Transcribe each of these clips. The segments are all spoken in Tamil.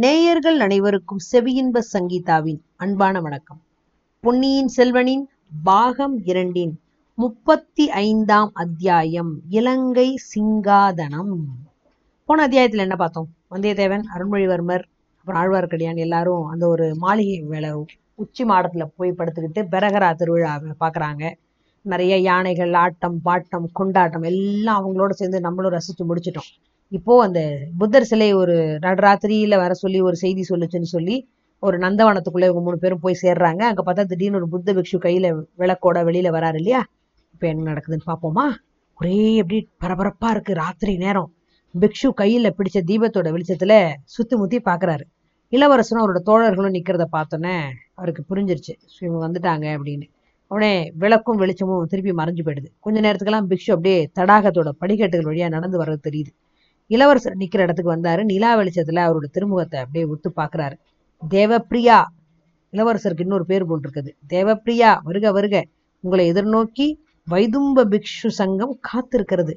நேயர்கள் அனைவருக்கும் செவியின்ப சங்கீதாவின் அன்பான வணக்கம். பொன்னியின் செல்வனின் பாகம் இரண்டின் முப்பத்தி ஐந்தாம் அத்தியாயம் இலங்கை சிங்காதனம். போன அத்தியாயத்துல என்ன பார்த்தோம்? வந்தியத்தேவன் அருண்மொழிவர்மர் அப்புறம் ஆழ்வார்க்கடியான் எல்லாரும் அந்த ஒரு மாளிகை மேல உச்சி மாடத்துல போய் படுத்துக்கிட்டு பெரகரா திருவிழாவை பாக்குறாங்க. நிறைய யானைகள் ஆட்டம் பாட்டம் கொண்டாட்டம் எல்லாம் அவங்களோட சேர்ந்து நம்மளும் ரசிச்சு முடிச்சிட்டோம். இப்போ அந்த புத்தர் சிலை ஒரு நடராத்திரியில வர சொல்லி ஒரு செய்தி சொல்லுச்சுன்னு சொல்லி ஒரு நந்தவனத்துக்குள்ளே இவங்க மூணு பேரும் போய் சேர்றாங்க. அங்க பார்த்தா திடீர்னு ஒரு புத்த பிக்ஷு கையில விளக்கோட வெளியில வராரு இல்லையா? இப்ப என்ன நடக்குதுன்னு பாப்போமா ஒரே எப்படி பரபரப்பா இருக்கு ராத்திரி நேரம். பிக்ஷு கையில பிடிச்ச தீபத்தோட வெளிச்சத்துல சுத்தி முத்தி பாக்குறாரு இளவரசனும் அவரோட தோழர்களும் நிற்கிறத பார்த்தோன்னே அவருக்கு புரிஞ்சிருச்சு. இவங்க வந்துட்டாங்க அப்படின்னு. உடனே விளக்கும் வெளிச்சமும் திருப்பி மறைஞ்சு போயிடுது. கொஞ்ச நேரத்துக்கெல்லாம் பிக்ஷு அப்படியே தடாகத்தோட படிக்கட்டுகள் வழியா நடந்து வர்றது தெரியுது. இளவரசர் நிக்கிற இடத்துக்கு வந்தாரு. நிலா வெளிச்சத்துல அவரோட திருமுகத்தை அப்படியே உத்து பாக்குறாரு. தேவப்பிரியா இளவரசருக்கு இன்னொரு பேர் போட்டிருக்குது. தேவப்பிரியா வருக வருக. உங்களை எதிர்நோக்கி வைதும்ப பிக்ஷு சங்கம் காத்திருக்கிறது.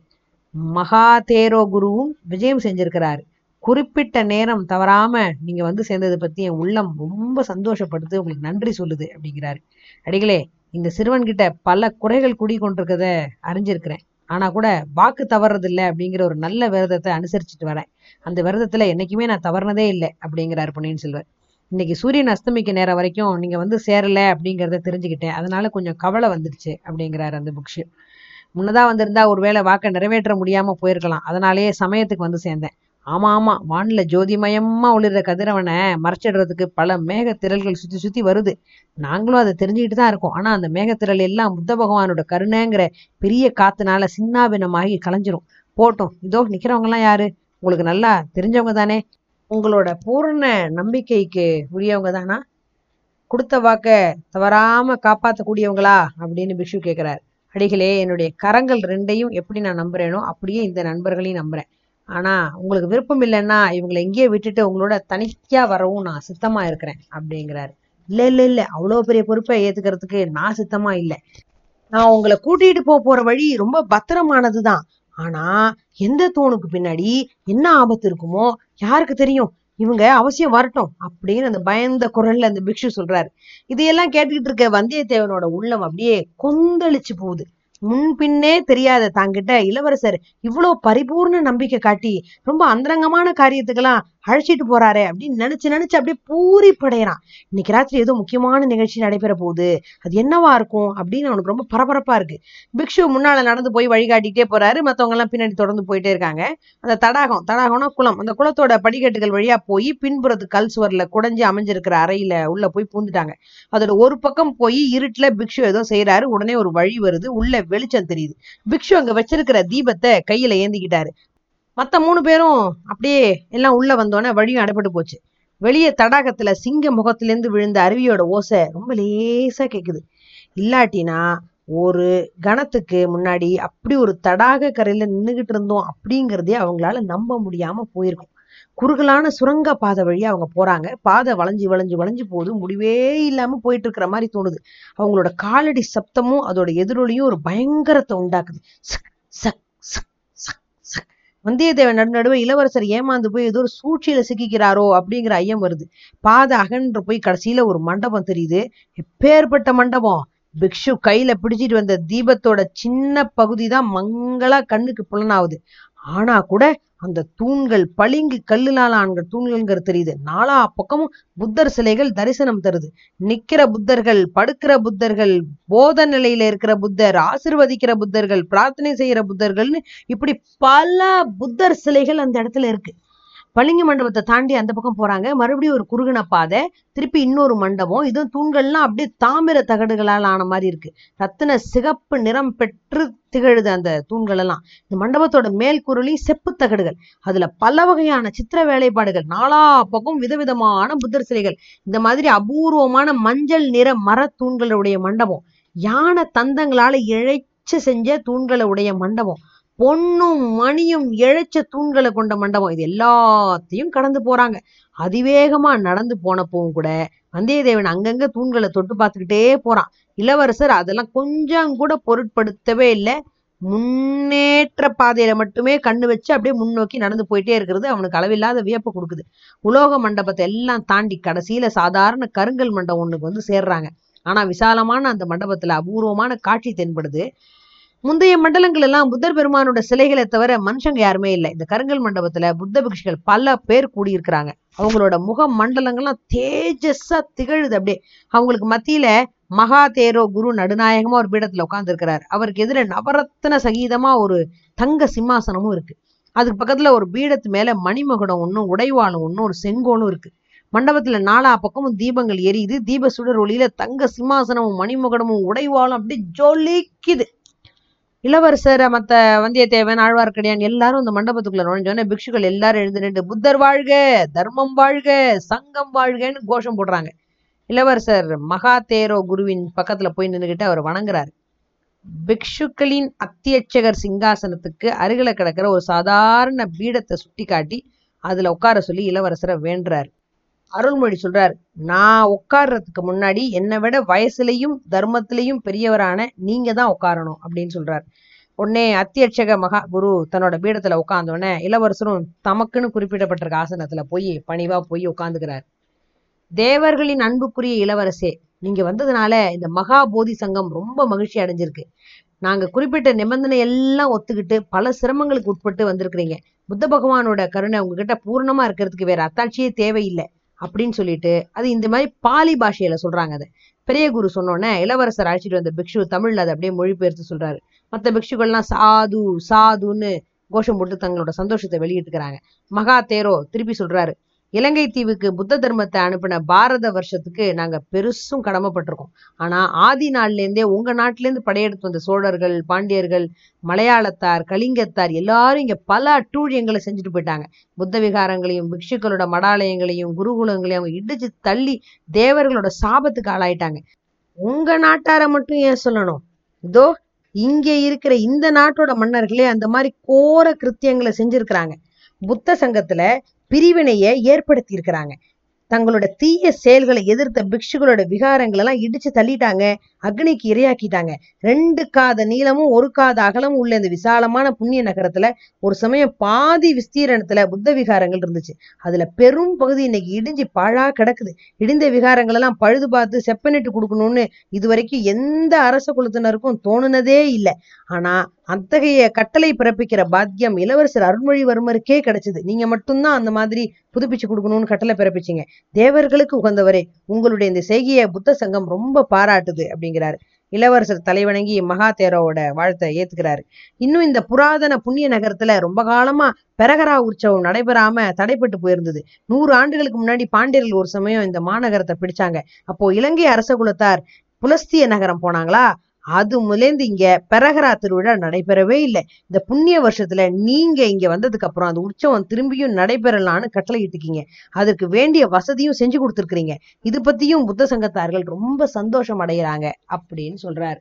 மகாதேரோ குருவும் விஜயம் செஞ்சிருக்கிறாரு. குறிப்பிட்ட நேரம் தவறாம நீங்க வந்து சேர்ந்ததை பத்தி என் உள்ளம் ரொம்ப சந்தோஷப்படுத்து உங்களுக்கு நன்றி சொல்லுது அப்படிங்கிறாரு. அடிகளே இந்த சிறுவன்கிட்ட பல குறைகள் குடி கொண்டிருக்கத அறிஞ்சிருக்கிறேன். ஆனா கூட வாக்கு தவறது இல்லை அப்படிங்கிற ஒரு நல்ல விரதத்தை அனுசரிச்சுட்டு வரேன். அந்த விரதத்துல என்னைக்குமே நான் தவறுனதே இல்லை அப்படிங்கிறாரு பொன்னியின் செல்வர். இன்னைக்கு சூரியன் அஸ்தமிக்க நேரம் வரைக்கும் நீங்க வந்து சேரல அப்படிங்கிறத தெரிஞ்சுக்கிட்டேன். அதனால கொஞ்சம் கவலை வந்துடுச்சு அப்படிங்கிறாரு அந்த புக்ஷு. முன்னதாக வந்திருந்தா ஒருவேளை வாக்கை நிறைவேற்ற முடியாமல் போயிருக்கலாம். அதனாலேயே சமயத்துக்கு வந்து சேர்ந்தேன். ஆமா ஆமா. வானில ஜோதிமயமா ஒளிர்ற கதிரவனை மறைச்சிடுறதுக்கு பல மேகத்திரள்கள் சுத்தி சுத்தி வருது. நாங்களும் அதை தெரிஞ்சுக்கிட்டு தான் இருக்கோம். ஆனா அந்த மேகத்திரள் எல்லாம் புத்த பகவானோட கருணைங்கிற பெரிய காத்துனால சின்னாபினமாகி கலைஞ்சிரும். போட்டோம். இதோ நிற்கிறவங்கலாம் யாரு? உங்களுக்கு நல்லா தெரிஞ்சவங்க தானே. உங்களோட பூர்ண நம்பிக்கைக்கு உரியவங்க தானா? கொடுத்த வாக்க தவறாம காப்பாற்றக்கூடியவங்களா அப்படின்னு பிக்ஷு கேட்கிறார் அடிகளே என்னுடைய கரங்கள் ரெண்டையும் எப்படி நான் நம்புறேனோ அப்படியே இந்த நண்பர்களையும் நம்புறேன். ஆனா உங்களுக்கு விருப்பம் இல்லைன்னா இவங்களை எங்கேயே விட்டுட்டு உங்களோட தனித்தியாக வரவும் நான் சித்தமா இருக்கிறேன் அப்படிங்கிறாரு. இல்ல இல்ல இல்ல. அவ்வளவு பெரிய பொறுப்பை ஏற்றுக்கிறதுக்கு நான் சித்தமா இல்லை. நான் உங்களை கூட்டிட்டு போக போற வழி ரொம்ப பத்திரமானதுதான். ஆனா எந்த தூணுக்கு பின்னாடி என்ன ஆபத்து இருக்குமோ யாருக்கு தெரியும்? இவங்க அவசியம் வரட்டும் அப்படின்னு அந்த பயந்த குரல்ல அந்த பிக்ஷு சொல்றாரு. இதையெல்லாம் கேட்டுக்கிட்டு இருக்க வந்தியத்தேவனோட உள்ளம் அப்படியே கொந்தளிச்சு போகுது. முன்பின்னே தெரியாத தாங்கிட்ட இளவரசர் இவ்வளோ பரிபூர்ண நம்பிக்கை காட்டி ரொம்ப அந்தரங்கமான காரியத்துக்கெல்லாம் அழைச்சிட்டு போறாரே அப்படின்னு நினைச்சு நினைச்சு அப்படியே பூரி படையறான் இன்னைக்கு ராத்திரி ஏதோ முக்கியமான நிகழ்ச்சி நடைபெற போகுது. அது என்னவா இருக்கும் அப்படின்னு அவனுக்கு ரொம்ப பரபரப்பா இருக்கு. பிக்ஷு முன்னால நடந்து போய் வழிகாட்டிகிட்டே போறாரு. மத்தவங்க எல்லாம் பின்னாடி தொடர்ந்து போயிட்டே இருக்காங்க. அந்த தடாகம் தடாகம்னா குளம். அந்த குளத்தோட படிக்கட்டுகள் வழியா போய் பின்புறத்து கல் சுவர்ல குடைஞ்சு அமைஞ்சிருக்கிற அறையில உள்ள போய் பூந்துட்டாங்க. அதோட ஒரு பக்கம் போய் இருட்டுல பிக்ஷு ஏதோ செய்யறாரு உடனே ஒரு வழி வருது. உள்ள வெளிச்சம் தெரியுது. பிக்ஷு அங்க வச்சிருக்கிற தீபத்தை கையில ஏந்திக்கிட்டாரு. மத்த மூணு பேரும் அப்படியே எல்லாம் உள்ள வந்தோடனே வழியும் அடைபட்டு போச்சு. வெளியே தடாகத்துல சிங்க முகத்திலேருந்து விழுந்த அருவியோட ஓசை ரொம்ப லேசா கேக்குது. இல்லாட்டினா ஒரு கணத்துக்கு முன்னாடி அப்படி ஒரு தடாக கரையில நின்னுகிட்டு இருந்தோம் அப்படிங்கிறதே அவங்களால நம்ப முடியாம போயிருக்கும். குறுகலான சுரங்க பாதை வழியா அவங்க போறாங்க. பாதை வளைஞ்சு வளைஞ்சு வளைஞ்சு போகுது. முடிவே இல்லாம போயிட்டு இருக்கிற மாதிரி தோணுது. அவங்களோட காலடி சப்தமும் அதோட எதிரொலியும் ஒரு பயங்கரத்தை உண்டாக்குது. சக் சக் சக் சக் சக். வந்தியத்தேவன் நடு நடுவே இளவரசர் ஏமாந்து போய் ஏதோ ஒரு சூழ்ச்சியில சிக்கிக்கிறாரோ அப்படிங்கிற ஐயம் வருது. பாதை அகன்று போய் கடைசியில ஒரு மண்டபம் தெரியுது. எப்பேற்பட்ட மண்டபம்? பிக்ஷு கையில பிடிச்சிட்டு வந்த தீபத்தோட சின்ன பகுதி தான் மங்களா கண்ணுக்கு புலனாகுது. ஆனா கூட அந்த தூண்கள் பளிங்கு கல்லுலால ஆண்கள் தூண்கள்ங்கிறது தெரியுது. நாலா பக்கமும் புத்தர் சிலைகள் தரிசனம் தருது. நிக்கிற புத்தர்கள் படுக்கிற புத்தர்கள் போத நிலையில இருக்கிற புத்தர் ஆசிர்வதிக்கிற புத்தர்கள் பிரார்த்தனை செய்யற புத்தர்கள்னு இப்படி பல புத்தர் சிலைகள் அந்த இடத்துல இருக்கு. பளிங்கு மண்டபத்தை தாண்டி அந்த பக்கம் போறாங்க. மறுபடியும் ஒரு குறுகின பாதை திருப்பி இன்னொரு மண்டபம். இதுவும் தூண்கள்லாம் அப்படியே தாமிர தகடுகளால் ஆன மாதிரி இருக்கு. ரத்தின சிகப்பு நிறம் பெற்று திகழுது அந்த தூண்கள் எல்லாம் இந்த மண்டபத்தோட மேல் செப்பு தகடுகள். அதுல பல வகையான சித்திர வேலைப்பாடுகள் நாலா பக்கம் விதவிதமான புத்தர் சிலைகள். இந்த மாதிரி அபூர்வமான மஞ்சள் நிற மர தூண்களுடைய மண்டபம். யானை தந்தங்களால இழைச்சு செஞ்ச தூண்களை உடைய மண்டபம். பொன்னும் மணியும் இழைச்ச தூண்களை கொண்ட மண்டபம். இது எல்லாத்தையும் கடந்து போறாங்க. அதிவேகமா நடந்து போனப்பவும் கூட வந்தியத்தேவன் அங்கங்க தூண்களை தொட்டு பார்த்துக்கிட்டே போறான். இளவரசர் அதெல்லாம் கொஞ்சம் கூட பொருட்படுத்தவே இல்லை. முன்னேற்ற பாதையில மட்டுமே கண்ணு வச்சு அப்படியே முன்னோக்கி நடந்து போயிட்டே இருக்கிறது அவனுக்கு அளவில்லாத வியப்பு கொடுக்குது. உலோக மண்டபத்தை எல்லாம் தாண்டி கடைசியில சாதாரண கருங்கல் மண்டபம் ஒண்ணுக்கு வந்து சேர்றாங்க. ஆனா விசாலமான அந்த மண்டபத்துல அபூர்வமான காட்சி தென்படுது. முந்தைய மண்டலங்கள் எல்லாம் புத்தர் பெருமானோட சிலைகளை தவிர மனுஷங்க யாருமே இல்லை. இந்த கருங்கல் மண்டபத்துல புத்த பிக்ஷுகள் பல பேர் கூடியிருக்கிறாங்க. அவங்களோட முக மண்டலங்கள்லாம் தேஜஸா திகழுது அப்படியே. அவங்களுக்கு மத்தியில மகா தேரோ குரு நடுநாயகமா ஒரு பீடத்துல உட்கார்ந்துருக்கிறார். அவருக்கு எதிர நவரத்ன சகிதமா ஒரு தங்க சிம்மாசனமும் இருக்கு. அதுக்கு பக்கத்துல ஒரு பீடத்து மேல மணிமகுடம் ஒன்றும் உடைவாளும் ஒன்றும் ஒரு செங்கோலும் இருக்கு. மண்டபத்துல நாலா பக்கமும் தீபங்கள் எரியுது. தீப சுடர் ஒளியில தங்க சிம்மாசனமும் மணிமகுடமும் உடைவாளும் அப்படி ஜொலிக்குது. இளவரசர் மத்த வந்தியத்தேவன் ஆழ்வார்க்கடியான் எல்லாரும் இந்த மண்டபத்துக்குள்ள நுழைஞ்சோடனே பிக்ஷுகள் எல்லாரும் எழுந்து நின்று புத்தர் வாழ்க தர்மம் வாழ்க சங்கம் வாழ்கன்னு கோஷம் போடுறாங்க. இளவரசர் மகா தேரோ குருவின் பக்கத்துல போய் நின்றுகிட்டு அவர் வணங்குறாரு. பிக்ஷுக்களின் அத்தியட்சகர் சிங்காசனத்துக்கு அருகில கிடக்கிற ஒரு சாதாரண பீடத்தை சுட்டி காட்டி அதுல உட்கார சொல்லி இளவரசரை வேண்டுறாரு. அருள்மொழி சொல்றார் நான் உட்கார்றதுக்கு முன்னாடி என்னை விட வயசுலையும் தர்மத்திலையும் பெரியவரான நீங்க தான் உட்காரணும் அப்படின்னு சொல்றார். உடனே அத்தியட்சக மகா குரு தன்னோட பீடத்துல உட்காந்தோடனே இளவரசரும் தமக்குன்னு குறிப்பிடப்பட்டிருக்க ஆசனத்துல போய் பணிவா போய் உட்காந்துக்கிறார் தேவர்களின் அன்புக்குரிய இளவரசே நீங்க வந்ததுனால இந்த மகா போதி சங்கம் ரொம்ப மகிழ்ச்சி அடைஞ்சிருக்கு. நாங்க குறிப்பிட்ட நிபந்தனை எல்லாம் ஒத்துக்கிட்டு பல சிரமங்களுக்கு உட்பட்டு வந்திருக்கிறீங்க. புத்த பகவானோட கருணை உங்ககிட்ட பூர்ணமா இருக்கிறதுக்கு வேற அத்தாட்சியே தேவையில்லை. அப்படின்னு சொல்லிட்டு அது இந்த மாதிரி பாலி பாஷையில சொல்றாங்க அதை. பெரிய குரு சொன்னோன்னே இளவரசர் அழைச்சிட்டு வந்த பிக்ஷு தமிழ்ல அதை அப்படியே மொழிபெயர்த்து சொல்றாரு. மற்ற பிக்ஷுகள்லாம் சாது சாதுன்னு கோஷம் போட்டு தங்களோட சந்தோஷத்தை வெளியிட்டுக்கிறாங்க மகா தேரோ திருப்பி சொல்றாரு. இலங்கை தீவுக்கு புத்த தர்மத்தை அனுப்பின பாரத வருஷத்துக்கு நாங்க பெருசும் கடமைப்பட்டிருக்கோம். ஆனா ஆதி நாள்ல இருந்தே உங்க நாட்டுல இருந்து படையெடுத்து வந்த சோழர்கள் பாண்டியர்கள் மலையாளத்தார் கலிங்கத்தார் எல்லாரும் இங்க பல அட்டூழியங்களை செஞ்சுட்டு போயிட்டாங்க. புத்த விகாரங்களையும் பிக்ஷுக்களோட மடாலயங்களையும் குருகுலங்களையும் அவங்க இடிச்சு தள்ளி தேவர்களோட சாபத்துக்கு ஆளாயிட்டாங்க. உங்க நாட்டார மட்டும் ஏன் சொல்லணும்? இதோ இங்கே இருக்கிற இந்த நாட்டோட மன்னர்களே அந்த மாதிரி கோர கிருத்தியங்களை செஞ்சிருக்கிறாங்க. புத்த சங்கத்துல பிரிவினையை ஏற்படுத்தி இருக்கிறாங்க தங்களோட தீய செயல்களை எதிர்த்த பிக்ஷுகளோட விகாரங்கள் எல்லாம் இடிச்சு தள்ளிட்டாங்க அக்னிக்கு இரையாக்கிட்டாங்க. ரெண்டு காத நீளமும் ஒரு காத அகலமும் உள்ள இந்த விசாலமான புண்ணிய நகரத்துல ஒரு சமயம் பாதி விஸ்தீரணத்துல புத்த விகாரங்கள் இருந்துச்சு. அதுல பெரும் பகுதி இன்னைக்கு இடிஞ்சு பாழா கிடக்குது. இடிந்த விகாரங்கள் எல்லாம் பழுது பார்த்து செப்பனிட்டு கொடுக்கணும்னு இது வரைக்கும் எந்த அரச குலத்தினருக்கும் தோணுனதே இல்லை. ஆனா அத்தகைய கட்டளை பிறப்பிக்கிற பாக்கியம் இளவரசர் அருள்மொழிவர்மருக்கே கிடைச்சது. நீங்க மட்டும்தான் அந்த மாதிரி புதுப்பிச்சு கொடுக்கணும்னு கட்டளை பிறப்பிச்சீங்க. தேவர்களுக்கு உகந்தவரே உங்களுடைய இந்த செய்கையை புத்த சங்கம் ரொம்ப பாராட்டுது அப்படிங்கிறாரு. இளவரசர் தலைவணங்கி மகாதேரோட வாழ்த்தை ஏத்துக்கிறாரு. இன்னும் இந்த புராதன புண்ணிய நகரத்துல ரொம்ப காலமா பெரகரா உற்சவம் நடைபெறாம தடைப்பட்டு போயிருந்தது. நூறு ஆண்டுகளுக்கு முன்னாடி பாண்டியர்கள் ஒரு சமயம் இந்த மாநகரத்தை பிடிச்சாங்க. அப்போ இலங்கை அரச குலத்தார் புலஸ்திய நகரம் போனாங்களா? அது முலேந்து இங்க பெரகரா திருவிழா நடைபெறவே இல்லை. இந்த புண்ணிய வருஷத்துல நீங்க இங்க வந்ததுக்கு அப்புறம் அந்த உற்சவம் திரும்பியும் நடைபெறலான்னு கட்டளையிட்டுக்கீங்க அதுக்கு வேண்டிய வசதியும் செஞ்சு கொடுத்துருக்கீங்க இது பத்தியும் புத்த சங்கத்தார்கள் ரொம்ப சந்தோஷம் அடைகிறாங்க அப்படின்னு சொல்றாரு.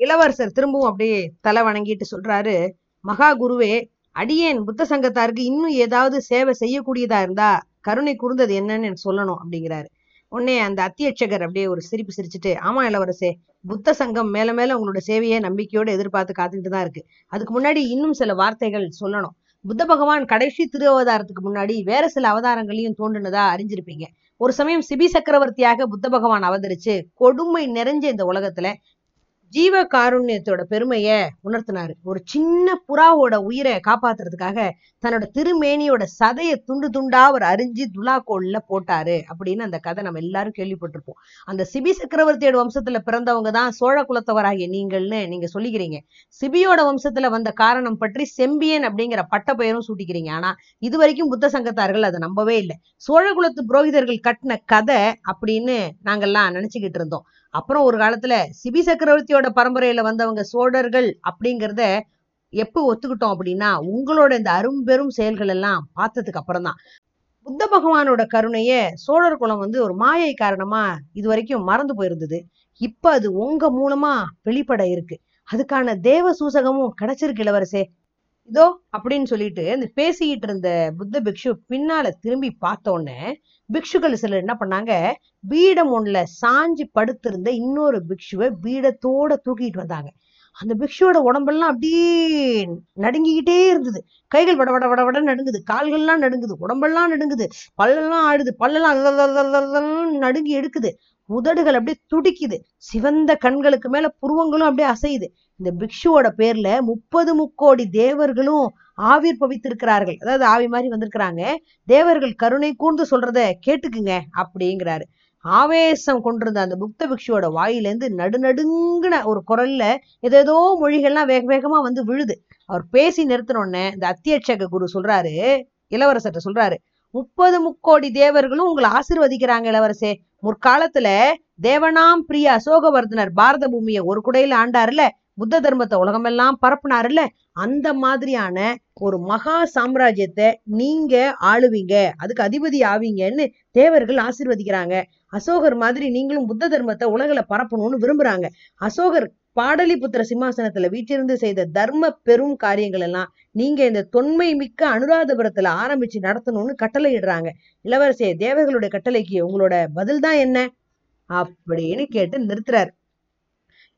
இளவரசர் திரும்பவும் அப்படியே தலை வணங்கிட்டு சொல்றாரு மகா குருவே அடியேன் புத்த சங்கத்தாருக்கு இன்னும் ஏதாவது சேவை செய்யக்கூடியதா இருந்தா கருணை கூர்ந்தது என்னன்னு எனக்கு சொல்லணும் அப்படிங்கிறாரு. உடனே அந்த அத்தியட்சகர் அப்படியே ஒரு சிரிப்பு சிரிச்சுட்டு ஆமா இளவரசே புத்த சங்கம் மேல மேல உங்களோட சேவையை நம்பிக்கையோட எதிர்பார்த்து காத்துக்கிட்டு தான் இருக்கு. அதுக்கு முன்னாடி இன்னும் சில வார்த்தைகள் சொல்லணும். புத்த பகவான் கடைசி திரு அவதாரத்துக்கு முன்னாடி வேற சில அவதாரங்களையும் தோன்றுனதா அறிஞ்சிருப்பீங்க. ஒரு சமயம் சிபி சக்கரவர்த்தியாக புத்த பகவான் அவதரிச்சு கொடுமை நிறைஞ்ச இந்த உலகத்துல ஜீவ காருண்யத்தோட பெருமைய உணர்த்தினாரு. ஒரு சின்ன புறாவோட உயிரை காப்பாத்துறதுக்காக தன்னோட திருமேனியோட சதைய துண்டு துண்டா அவர் அறிஞ்சு துலாக்கோல்ல போட்டாரு அப்படின்னு அந்த கதை நம்ம எல்லாரும் கேள்விப்பட்டிருப்போம். அந்த சிபி சக்கரவர்த்தியோட வம்சத்துல பிறந்தவங்க தான் சோழ குலத்தவராகிய நீங்கள்னு நீங்க சொல்லிக்கிறீங்க. சிபியோட வம்சத்துல வந்த காரணம் பற்றி செம்பியன் அப்படிங்கிற பட்ட பெயரும் சூட்டிக்கிறீங்க. ஆனா இது வரைக்கும் புத்த சங்கத்தார்கள் அதை நம்பவே இல்லை. சோழ குலத்து புரோகிதர்கள் கட்டின கதை அப்படின்னு நாங்கெல்லாம் நினைச்சுக்கிட்டு இருந்தோம். அப்புறம் ஒரு காலத்துல சிபி சக்கரவர்த்தியோட பரம்பரையில வந்தவங்க சோழர்கள் அப்படிங்கிறத எப்போ ஒத்துக்கிட்டோம் அப்படின்னா உங்களோட இந்த அரும்பெரும் செயல்கள் எல்லாம் பார்த்ததுக்கு அப்புறம் தான். புத்த பகவானோட கருணைய சோழர் குலம் வந்து ஒரு மாயை காரணமா இது வரைக்கும் மறந்து போயிருந்தது. இப்ப அது உங்க மூலமா வெளிப்பட இருக்கு. அதுக்கான தேவ சூசகமும் கிடைச்சிருக்கு இளவரசே. இதோ அப்படின்னு சொல்லிட்டு இந்த பேசிக்கிட்டு இருந்த புத்த பிக்ஷு பின்னால திரும்பி பார்த்த உடனே பிக்ஷுக்கள் சிலர் என்ன பண்ணாங்க? பீடம் ஒண்ணுல சாஞ்சி படுத்திருந்த இன்னொரு பிக்ஷுவை பீடத்தோட தூக்கிட்டு வந்தாங்க. அந்த பிக்ஷுவோட உடம்பெல்லாம் அப்படியே நடுங்கிக்கிட்டே இருந்தது. கைகள் வட வட வட வட நடுங்குது. கால்கள்லாம் நடுங்குது. உடம்பெல்லாம் நடுங்குது. பல்லெல்லாம் ஆடுது. பல்லெல்லாம் நடுங்கி எடுக்குது. உதடுகள் அப்படியே துடிக்குது. சிவந்த கண்களுக்கு மேல புருவங்களும் அப்படியே அசையுது. இந்த பிக்ஷுவோட பேர்ல முப்பது முக்கோடி தேவர்களும் ஆவிர் பவித்திருக்கிறார்கள். அதாவது ஆவி மாதிரி வந்திருக்கிறாங்க. தேவர்கள் கருணை கூர்ந்து சொல்றத கேட்டுக்குங்க அப்படிங்கிறாரு. ஆவேசம் கொண்டிருந்த அந்த புக்த பிக்ஷுவோட வாயிலேருந்து நடுநடுங்கின ஒரு குரல்ல ஏதேதோ மொழிகள்லாம் வேக வேகமா வந்து விழுது. அவர் பேசி நிறுத்தினோடனே இந்த அத்தியட்சக குரு சொல்றாரு இளவரசர்கிட்ட சொல்றாரு முப்பது முக்கோடி தேவர்களும் உங்களை ஆசிர்வதிக்கிறாங்க இளவரசே. முற்காலத்துல தேவனாம் பிரிய அசோகவர்தனர் பாரத பூமியை ஒரு குடையில ஆண்டாருல புத்த தர்மத்தை உலகமெல்லாம் பரப்புனாருல்ல? அந்த மாதிரியான ஒரு மகா சாம்ராஜ்யத்தை நீங்க ஆளுவீங்க. அதுக்கு அதிபதி ஆவீங்கன்னு தேவர்கள் ஆசீர்வதிக்கிறாங்க. அசோகர் மாதிரி நீங்களும் புத்த தர்மத்தை உலகில பரப்பணும்னு விரும்புறாங்க. அசோகர் பாடலிபுத்திர சிம்மாசனத்துல வீட்டிலிருந்து செய்த தர்ம பெரும் காரியங்கள் எல்லாம் நீங்க இந்த தொன்மை மிக்க அனுராதபுரத்துல ஆரம்பிச்சு நடத்தணும்னு கட்டளையிடுறாங்க. இளவரசே தேவர்களுடைய கட்டளைக்கு உங்களோட பதில் தான் என்ன? அப்படின்னு கேட்டு நிறுத்துறாரு.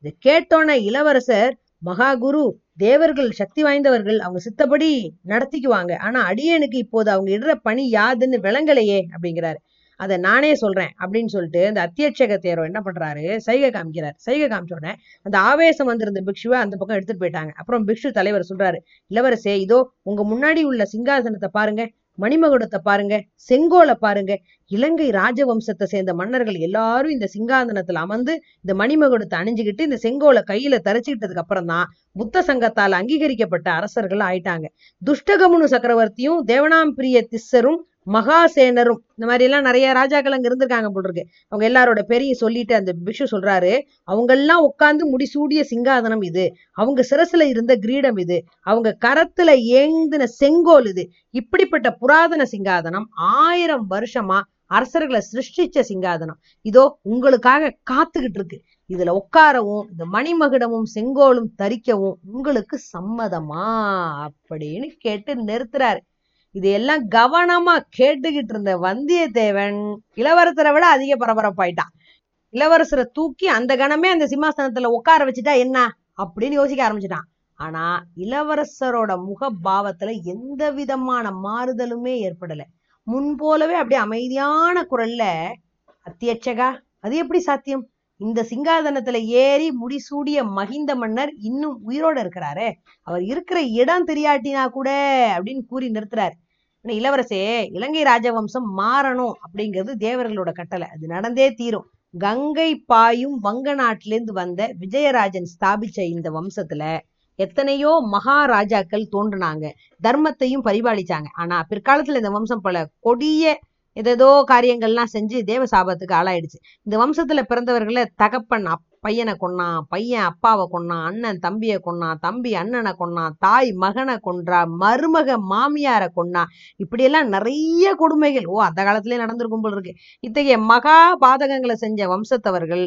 இதை கேட்டோன்ன இளவரசர் மகாகுரு தேவர்கள் சக்தி வாய்ந்தவர்கள் அவங்க சித்தப்படி நடத்திக்குவாங்க. ஆனா அடியனுக்கு இப்போது அவங்க இடுற பணி யாதுன்னு விளங்கலையே அப்படிங்கிறாரு. அதை நானே சொல்றேன் அப்படின்னு சொல்லிட்டு அந்த அத்தியட்சக தேரோ என்ன பண்றாரு? சைகை காமிக்கிறார். சைகை காமிச்ச உடனே அந்த ஆவேசம் வந்திருந்த பிக்ஷுவை அந்த பக்கம் எடுத்துட்டு போயிட்டாங்க. அப்புறம் பிக்ஷு தலைவர் சொல்றாரு இளவரசே இதோ உங்க முன்னாடி உள்ள சிங்காசனத்தை பாருங்க. மணிமகுடத்தை பாருங்க செங்கோலை பாருங்க. இலங்கை ராஜவம்சத்தை சேர்ந்த மன்னர்கள் எல்லாரும் இந்த சிங்காதனத்துல அமர்ந்து இந்த மணிமகுடத்தை அணிஞ்சுக்கிட்டு இந்த செங்கோலை கையில தரைச்சுக்கிட்டதுக்கு அப்புறம் தான் புத்த சங்கத்தால் அங்கீகரிக்கப்பட்ட அரசர்கள் ஆயிட்டாங்க. துஷ்டகமுனு சக்கரவர்த்தியும் தேவனாம்பிரிய திஸ்ஸரும் மகாசேனரும் இந்த மாதிரி எல்லாம் நிறைய ராஜாக்கள் அங்க இருந்திருக்காங்க போல் இருக்கு அவங்க எல்லாரோட பெரிய சொல்லிட்டு அந்த பிஷு சொல்றாரு அவங்க எல்லாம் உட்கார்ந்து முடிசூடிய சிங்காதனம் இது. அவங்க சிரசுல இருந்த கிரீடம் இது. அவங்க கரத்துல ஏந்தின செங்கோல் இது. இப்படிப்பட்ட புராதன சிங்காதனம் ஆயிரம் வருஷமா அரசர்களை சிருஷ்டிச்ச சிங்காதனம். இதோ உங்களுக்காக காத்துக்கிட்டு இருக்கு இதுல உட்காரவும் இந்த மணிமகுடமும் செங்கோலும் தரிக்கவும் உங்களுக்கு சம்மதமா? அப்படின்னு கேட்டு நிறுத்துறாரு. இதையெல்லாம் கவனமா கேட்டுக்கிட்டு இருந்த வந்தியத்தேவன் இளவரசரை விட அதிக பரபரப்பாயிட்டான். இளவரசரை தூக்கி அந்த கணமே அந்த சிம்மாசனத்துல உட்கார வச்சுட்டா என்ன அப்படின்னு யோசிக்க ஆரம்பிச்சிட்டான். ஆனா இளவரசரோட முக பாவத்துல எந்த விதமான மாறுதலுமே ஏற்படல. முன் போலவே அப்படியே அமைதியான குரல்ல அத்தியட்சகா அது எப்படி சாத்தியம்? இந்த சிங்காதனத்துல ஏறி முடிசூடிய மகிந்த மன்னர் இன்னும் உயிரோட இருக்கிறாரே. அவர் இருக்கிற இடம் தெரியாட்டினா கூட அப்படின்னு கூறி நிறுத்துறாரு. ஆனா இளவரசே இலங்கை ராஜவம்சம் மாறணும் அப்படிங்கிறது தேவர்களோட கட்டளை. அது நடந்தே தீரும். கங்கை பாயும் வங்க நாட்டிலேருந்து வந்த விஜயராஜன் ஸ்தாபிச்ச இந்த வம்சத்துல எத்தனையோ மகாராஜாக்கள் தோன்றினாங்க. தர்மத்தையும் பரிபாலிச்சாங்க. ஆனா பிற்காலத்துல இந்த வம்சம் பல கொடிய ஏதேதோ காரியங்கள்லாம் செஞ்சு தேவ சாபத்துக்கு ஆளாயிடுச்சு. இந்த வம்சத்துல பிறந்தவர்களை தகப்பன் அப் பையனை கொன்னான் பையன் அப்பாவை கொன்னான் அண்ணன் தம்பியை கொன்னான் தம்பி அண்ணனை கொன்னான் தாய் மகனை கொன்றா மருமக மாமியாரை கொன்னா இப்படியெல்லாம் நிறைய கொடுமைகள். ஓ அந்த காலத்திலே நடந்திருக்கும் போல இருக்கு. இத்தகைய மகா பாதகங்களை செஞ்ச வம்சத்தவர்கள்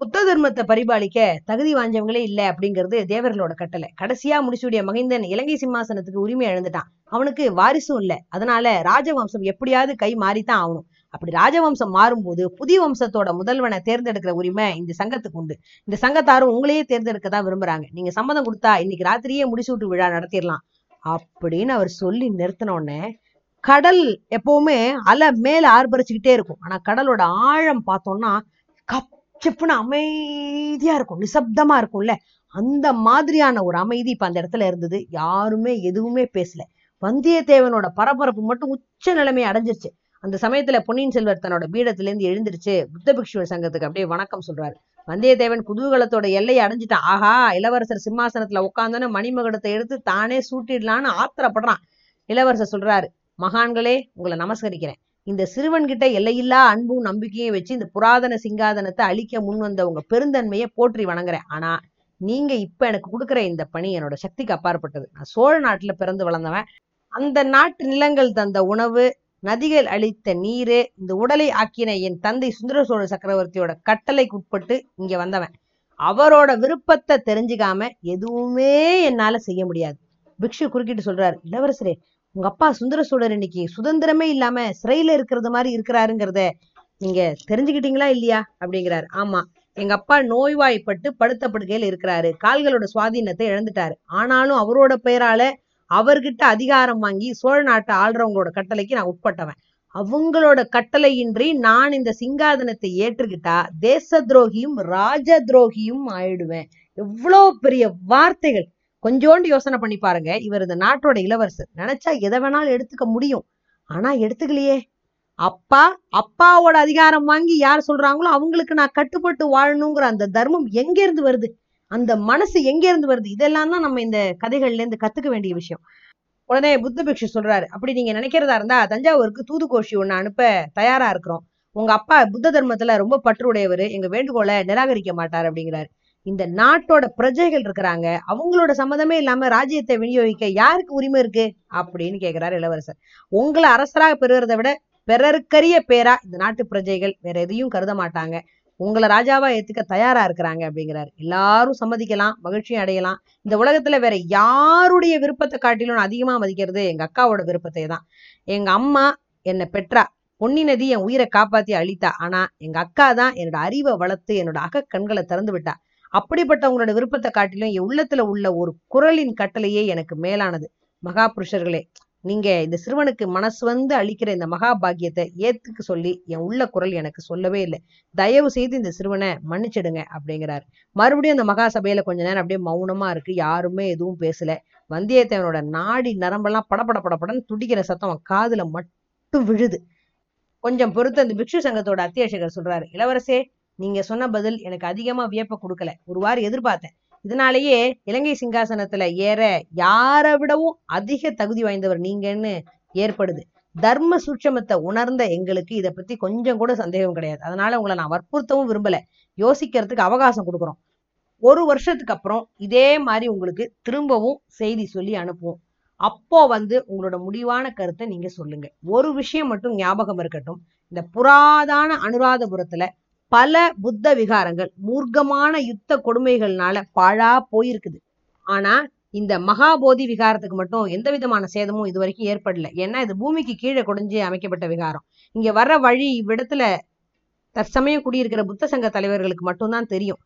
புத்த தர்மத்தை பரிபாலிக்க தகுதி வாஞ்சவங்களே இல்லை அப்படிங்கிறது தேவர்களோட கட்டளை. கடைசியா முடிச்சுடைய மகிந்தன் இலங்கை சிம்மாசனத்துக்கு உரிமை இழந்துட்டான் அவனுக்கு வாரிசும் இல்லை. அதனால ராஜவம்சம் எப்படியாவது கை மாறித்தான் ஆகணும். அப்படி ராஜவம்சம் மாறும்போது புதிய வம்சத்தோட முதல்வனை தேர்ந்தெடுக்கிற உரிமை இந்த சங்கத்துக்கு உண்டு. இந்த சங்கத்தாரும் உங்களையே தேர்ந்தெடுக்க தான் விரும்புறாங்க. நீங்க சம்மதம் கொடுத்தா இன்னைக்கு ராத்திரியே முடிசூட்டு விழா நடத்திடலாம். அப்படின்னு அவர் சொல்லி நிறுத்தினோடனே கடல் எப்பவுமே அலை மேல ஆர்ப்பரிச்சுக்கிட்டே இருக்கும். ஆனா கடலோட ஆழம் பார்த்தோம்னா கப் சிப்புன்னு அமைதியா இருக்கும் நிசப்தமா இருக்கும்ல. அந்த மாதிரியான ஒரு அமைதி இப்ப அந்த இடத்துல இருந்தது. யாருமே எதுவுமே பேசல. வந்தியத்தேவனோட பரபரப்பு மட்டும் உச்ச நிலைமை அடைஞ்சிருச்சு. அந்த சமயத்துல பொன்னியின் செல்வர் தன்னோட பீடத்துல இருந்து எழுந்திருச்சு புத்த பிக்ஷுவர் சங்கத்துக்கு அப்படியே வணக்கம் சொல்றாரு. வந்தியத்தேவன் குதூகலத்தோட எல்லையை அடைஞ்சிட்டான். ஆஹா இளவரசர் சிம்மாசனத்துல உட்காந்தோன்னு மணிமகுடத்தை எடுத்து தானே சூட்டிடலான்னு ஆத்திரப்படுறான். இளவரசர் சொல்றாரு மகான்களே உங்களை நமஸ்கரிக்கிறேன். இந்த சிறுவன்கிட்ட எல்லையில்லா அன்பும் நம்பிக்கையும் வச்சு இந்த புராதன சிங்காதனத்தை அழிக்க முன் வந்த உங்க பெருந்தன்மையை போற்றி வணங்குறேன். ஆனா நீங்க இப்ப எனக்கு கொடுக்குற இந்த பணி என்னோட சக்திக்கு அப்பாற்பட்டது. நான் சோழ நாட்டுல பிறந்து வளர்ந்தவன். அந்த நாட்டு நிலங்கள் தந்த உணவு நதிகள் அளித்த நீரு இந்த உடலை ஆக்கின என் தந்தை சுந்தர சோழ சக்கரவர்த்தியோட கட்டளைக்கு உட்பட்டு இங்க வந்தவன். அவரோட விருப்பத்தை தெரிஞ்சுக்காம எதுவுமே என்னால செய்ய முடியாது. பிக்ஷு குறுக்கிட்டு சொல்றாரு இளவரசரே உங்க அப்பா சுந்தர சோழர் இன்னைக்கு சுதந்திரமே இல்லாம சிறையில இருக்கிறது மாதிரி இருக்கிறாருங்கிறத நீங்க தெரிஞ்சுக்கிட்டீங்களா இல்லையா? அப்படிங்கிறாரு. ஆமா. எங்க அப்பா நோய்வாய்ப்பட்டு படுத்த படுக்கையில் இருக்கிறாரு. கால்களோட சுவாதீனத்தை இழந்துட்டாரு. ஆனாலும் அவரோட பெயரால அவர்கிட்ட அதிகாரம் வாங்கி சோழ நாட்டை ஆள்றவங்களோட கட்டளைக்கு நான் உட்பட்டவன். அவங்களோட கட்டளையின்றி நான் இந்த சிங்காதனத்தை ஏற்றுக்கிட்டா தேச துரோகியும் ராஜ துரோகியும் ஆயிடுவேன். எவ்வளோ பெரிய வார்த்தைகள். கொஞ்சோண்டு யோசனை பண்ணி பாருங்க. இவர் இந்த நாட்டோட இளவரசர். நினைச்சா எதை வேணாலும் எடுத்துக்க முடியும். ஆனா எடுத்துக்கலையே. அப்பா அப்பாவோட அதிகாரம் வாங்கி யார் சொல்றாங்களோ அவங்களுக்கு நான் கட்டுப்பட்டு வாழணுங்கிற அந்த தர்மம் எங்க இருந்து வருது? அந்த மனசு எங்க இருந்து வருது? இதெல்லாம் தான் நம்ம இந்த கதைகள்ல இருந்து கத்துக்க வேண்டிய விஷயம். உடனே புத்த பிக்ஷு சொல்றாரு அப்படி நீங்க நினைக்கிறதா இருந்தா தஞ்சாவூருக்கு தூதுகோஷி ஒண்ணு அனுப்ப தயாரா இருக்கிறோம். உங்க அப்பா புத்த தர்மத்துல ரொம்ப பற்றுடையவர். எங்க வேண்டுகோளை நிராகரிக்க மாட்டார் அப்படிங்கிறாரு. இந்த நாட்டோட பிரஜைகள் இருக்கிறாங்க அவங்களோட சம்மதமே இல்லாம ராஜ்யத்தை விநியோகிக்க யாருக்கு உரிமை இருக்கு? அப்படின்னு கேக்குறாரு இளவரசர். உங்களை அரசராக பெறுவதை விட பிறருக்கரிய பேரா இந்த நாட்டு பிரஜைகள் வேற எதையும் கருத மாட்டாங்க. உங்களை ராஜாவா ஏத்துக்க தயாரா இருக்கிறாங்க அப்படிங்கிறாரு. எல்லாரும் சம்மதிக்கலாம் மகிழ்ச்சியும் அடையலாம். இந்த உலகத்துல வேற யாருடைய விருப்பத்தை காட்டிலும் நான் அதிகமா மதிக்கிறது எங்க அக்காவோட விருப்பத்தை தான். எங்க அம்மா என்னை பெற்றா பொன்னி நதி என் உயிரை காப்பாத்தி அழித்தா ஆனா எங்க அக்கா தான் என்னோட அறிவை வளர்த்து என்னோட அக கண்களை திறந்து விட்டா. அப்படிப்பட்டவங்களோட விருப்பத்தை காட்டிலும் என் உள்ளத்துல உள்ள ஒரு குரலின் கட்டளையே எனக்கு மேலானது. மகா புருஷர்களே நீங்க இந்த சிறுவனுக்கு மனசு வந்து அளிக்கிற இந்த மகா பாக்கியத்தை ஏத்துக்க சொல்லி என் உள்ள குரல் எனக்கு சொல்லவே இல்லை. தயவு செய்து இந்த சிறுவனை மன்னிச்சிடுங்க அப்படிங்கிறாரு. மறுபடியும் அந்த மகா சபையில கொஞ்ச நேரம் அப்படியே மௌனமா இருக்கு. யாருமே எதுவும் பேசல. வந்தியத்தேவனோட நாடி நரம்பெல்லாம் படபட படபடன்னு துடிக்கிற சத்தம் அவன் காதுல மட்டும் விழுது. கொஞ்சம் பொறுத்து அந்த பிக்ஷு சங்கத்தோட அத்தியாசகர் சொல்றாரு இளவரசே நீங்க சொன்ன பதில் எனக்கு அதிகமா வியப்ப கொடுக்கல. ஒரு வாரம் எதிர்பார்த்தேன். இதனாலேயே இலங்கை சிங்காசனத்துல ஏற யாரை விடவும் அதிக தகுதி வாய்ந்தவர் நீங்கன்னு ஏற்படுது. தர்ம சூட்சமத்தை உணர்ந்த எங்களுக்கு இதை பத்தி கொஞ்சம் கூட சந்தேகம் கிடையாது. அதனால உங்களை நான் வற்புறுத்தவும் விரும்பல. யோசிக்கிறதுக்கு அவகாசம் கொடுக்குறோம். ஒரு வருஷத்துக்கு அப்புறம் இதே மாதிரி உங்களுக்கு திரும்பவும் செய்தி சொல்லி அனுப்புவோம். அப்போ வந்து உங்களோட முடிவான கருத்தை நீங்க சொல்லுங்க. ஒரு விஷயம் மட்டும் ஞாபகம் இருக்கட்டும். இந்த புராதான அனுராதபுரத்துல பல புத்த விகாரங்கள் மூர்க்கமான யுத்த கொடுமைகள்னால பாழா போயிருக்குது. ஆனா இந்த மகாபோதி விகாரத்துக்கு மட்டும் எந்த விதமான சேதமும் இது வரைக்கும் ஏற்படல. ஏன்னா இது பூமிக்கு கீழே குடைஞ்சு அமைக்கப்பட்ட விகாரம். இங்க வர்ற வழி இவ்விடத்துல தற்சமயம் குடியிருக்கிற புத்த சங்க தலைவர்களுக்கு மட்டும்தான் தெரியும்.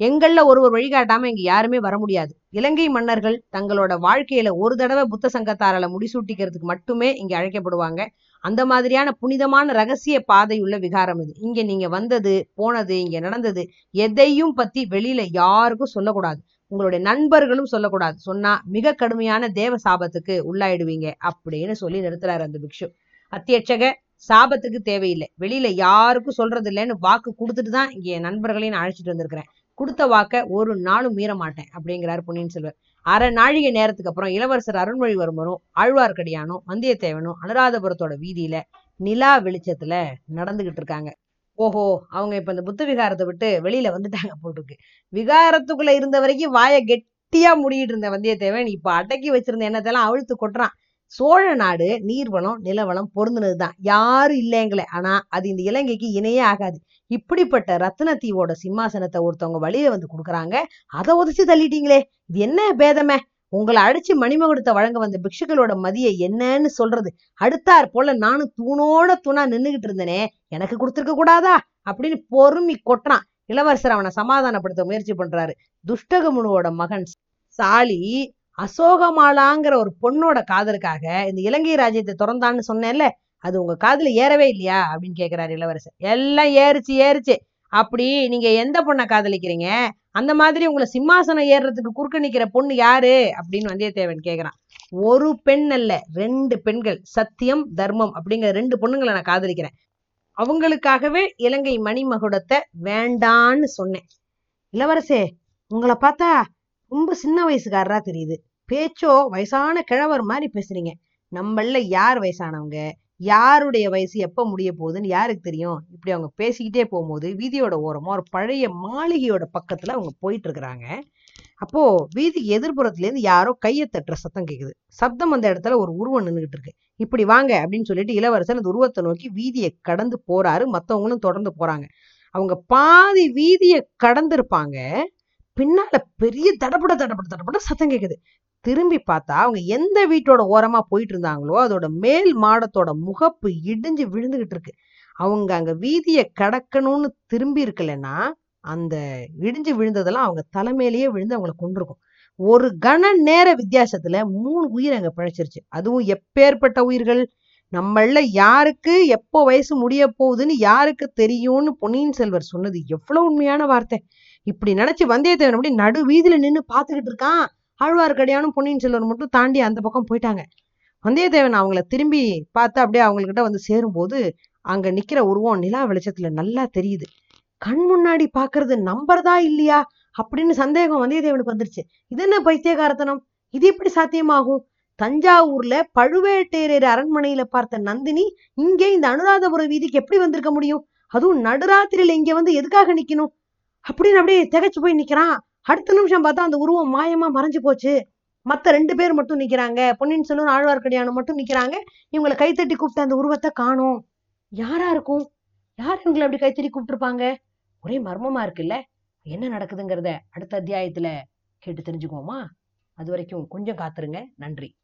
எங்கள்ல ஒருவர் வழிகாட்டாம இங்க யாருமே வர முடியாது. இலங்கை மன்னர்கள் தங்களோட வாழ்க்கையில ஒரு தடவை புத்த சங்கத்தாரால முடிசூட்டிக்கிறதுக்கு மட்டுமே இங்க அழைக்கப்படுவாங்க. அந்த மாதிரியான புனிதமான ரகசிய பாதை உள்ள விகாரம் இது. இங்க நீங்க வந்தது போனது இங்க நடந்தது எதையும் பத்தி வெளியில யாருக்கும் சொல்லக்கூடாது. உங்களுடைய நண்பர்களும் சொல்லக்கூடாது. சொன்னா மிக கடுமையான தேவ சாபத்துக்கு உள்ளாயிடுவீங்க அப்படின்னு சொல்லி நிறுத்துறாரு அந்த பிக்ஷு. அத்தியட்சக சாபத்துக்கு தேவையில்லை. வெளியில யாருக்கும் சொல்றது இல்லைன்னு வாக்கு கொடுத்துட்டு தான் இங்க என் நண்பர்களையும் நான் அழைச்சிட்டு வந்திருக்கிறேன். கொடுத்த வாக்க ஒரு நாளும் மீற மாட்டேன் அப்படிங்கிறார் பொன்னியின் செல்வர். அரை நாழிகை நேரத்துக்கு அப்புறம் இளவரசர் அருண்மொழிவர்மரும் ஆழ்வார்க்கடியானும் வந்தியத்தேவனும் அனுராதபுரத்தோட வீதியில நிலா வெளிச்சத்துல நடந்துகிட்டு இருக்காங்க. ஓஹோ அவங்க இப்ப இந்த புத்த விகாரத்தை விட்டு வெளியில வந்துட்டாங்க போட்டுருக்கு. விகாரத்துக்குள்ள இருந்த வரைக்கும் வாயை கெட்டியா முடியிட்டு இருந்த வந்தியத்தேவன் இப்ப அடக்கி வச்சிருந்த எண்ணத்தெல்லாம் அவிழ்த்து கொட்டுறான். சோழ நாடு நீர்வளம் நிலவளம் பொருந்தினதுதான். யாரும் இல்லைங்களே ஆனா அது இந்த இலங்கைக்கு இணையே ஆகாது. இப்படிப்பட்ட ரத்னத்தீவோட சிம்மாசனத்தை ஒருத்தவங்க வழியில வந்து கொடுக்குறாங்க. அதை உதச்சு தள்ளிட்டீங்களே. இது என்ன பேதமே? உங்களை அடிச்சு மணிமகுடத்தை வழங்க வந்த பிக்ஷுக்களோட மதியை என்னன்னு சொல்றது. அடுத்தாற் போல நானும் தூணோட தூணா நின்னுகிட்டு இருந்தனே. எனக்கு கொடுத்துருக்க கூடாதா? அப்படின்னு பொறுமி கொட்டுறான். இளவரசர் அவனை சமாதானப்படுத்த முயற்சி பண்றாரு. துஷ்டகமுனுவோட மகன் சாலி அசோகமாலாங்கிற ஒரு பொண்ணோட காதலுக்காக இந்த இலங்கை ராஜ்யத்தை திறந்தான்னு சொன்னேன்ல அது உங்க காதுல ஏறவே இல்லையா? அப்படின்னு கேட்கிறாரு இளவரசர். எல்லாம் ஏறிச்சு ஏறிச்சு. அப்படி நீங்க எந்த பொண்ணை காதலிக்கிறீங்க? அந்த மாதிரி உங்களை சிம்மாசனம் ஏறுறதுக்கு குறுக்க நிக்கிற பொண்ணு யாரு? அப்படின்னு வந்தியத்தேவன் கேட்கிறான் ஒரு பெண் அல்ல ரெண்டு பெண்கள். சத்தியம் தர்மம் அப்படிங்கிற ரெண்டு பொண்ணுங்களை நான் காதலிக்கிறேன். அவங்களுக்காகவே இலங்கை மணிமகுடத்தை வேண்டான்னு சொன்னேன். இளவரசே உங்களை பார்த்தா ரொம்ப சின்ன வயசுக்காரரா தெரியுது. பேச்சோ வயசான கிழவர் மாதிரி பேசுறீங்க. நம்மள யார் வயசானவங்க? யாருடைய வயசு எப்ப முடிய போகுதுன்னு யாருக்கு தெரியும்? இப்படி அவங்க பேசிக்கிட்டே போகும்போது வீதியோட ஓரமோ ஒரு பழைய மாளிகையோட பக்கத்துல அவங்க போயிட்டு இருக்கிறாங்க அப்போ வீதிக்கு எதிர்புறத்துலேருந்து யாரோ கையை தட்டுற சத்தம் கேக்குது. சப்தம் அந்த இடத்துல ஒரு உருவம் நின்றுகிட்டு இருக்கு இப்படி வாங்க அப்படின்னு சொல்லிட்டு இளவரசர் அந்த உருவத்தை நோக்கி வீதியை கடந்து போறாரு. மத்தவங்களும் தொடர்ந்து போறாங்க. அவங்க பாதி வீதியை கடந்திருப்பாங்க. பின்னால பெரிய தடபட தடபட தடபட சத்தம் கேட்குது திரும்பி பார்த்தா அவங்க எந்த வீட்டோட ஓரமா போயிட்டு இருந்தாங்களோ அதோட மேல் மாடத்தோட முகப்பு இடிஞ்சு விழுந்துகிட்டு இருக்கு அவங்க அங்க வீதியை கடக்கணும்னு திரும்பி இருக்கலன்னா அந்த இடிஞ்சு விழுந்ததெல்லாம் அவங்க தலைமையிலேயே விழுந்து அவங்கள கொண்டிருக்கும் ஒரு கன நேர வித்தியாசத்துல மூணு உயிர் அங்க பிழைச்சிருச்சு. அதுவும் எப்பேற்பட்ட உயிர்கள்? நம்மள யாருக்கு எப்போ வயசு முடிய போகுதுன்னு யாருக்கு தெரியும்னு பொன்னியின் செல்வர் சொன்னது எவ்வளவு உண்மையான வார்த்தை. இப்படி நினைச்சு வந்தியத்தேவன் அப்படி நடு வீதியில நின்னு பாத்துக்கிட்டு இருக்கான். ஆழ்வார்க்கடியானும் பொன்னியின் செல்வர் மட்டும் தாண்டி அந்த பக்கம் போயிட்டாங்க. வந்தியத்தேவன் அவங்கள திரும்பி பார்த்து அப்படியே அவங்கக்கிட்ட வந்து சேரும்போது அங்க நிக்கிற உருவம் நிலா வெளிச்சத்துல நல்லா தெரியுது. கண் முன்னாடி பாக்குறது நம்பறதா இல்லையா? அப்படின்னு சந்தேகம் வந்தியத்தேவனுக்கு வந்துருச்சு. இது என்ன பைத்தியகாரத்தனம்? இது எப்படி சாத்தியமாகும்? தஞ்சாவூர்ல பழுவேட்டேரர் அரண்மனையில பார்த்த நந்தினி இங்கே இந்த அனுராதபுர வீதிக்கு எப்படி வந்திருக்க முடியும்? அதுவும் நடுராத்திரியில இங்க வந்து எதுக்காக நிக்கணும்? அப்படின்னு அப்படியே திகச்சு போய் நிக்கிறான். அடுத்த நிமிஷம் பார்த்தா அந்த உருவம் மாயமா மறைஞ்சு போச்சு. மத்த ரெண்டு பேர் மட்டும் நிக்கிறாங்க. பொன்னியின் செல்வன் ஆழ்வார்க்கடியானம் மட்டும் நிக்கிறாங்க. இவங்களை கைத்தட்டி கூப்பிட்ட அந்த உருவத்தை காணும். யாரா இருக்கும்? யார் இவங்களை அப்படி கைத்தட்டி கூப்பிட்டுருப்பாங்க? ஒரே மர்மமா இருக்குல்ல? என்ன நடக்குதுங்கிறத அடுத்த அத்தியாயத்துல கேட்டு தெரிஞ்சுக்குவோமா? அது வரைக்கும் கொஞ்சம் காத்துருங்க. நன்றி.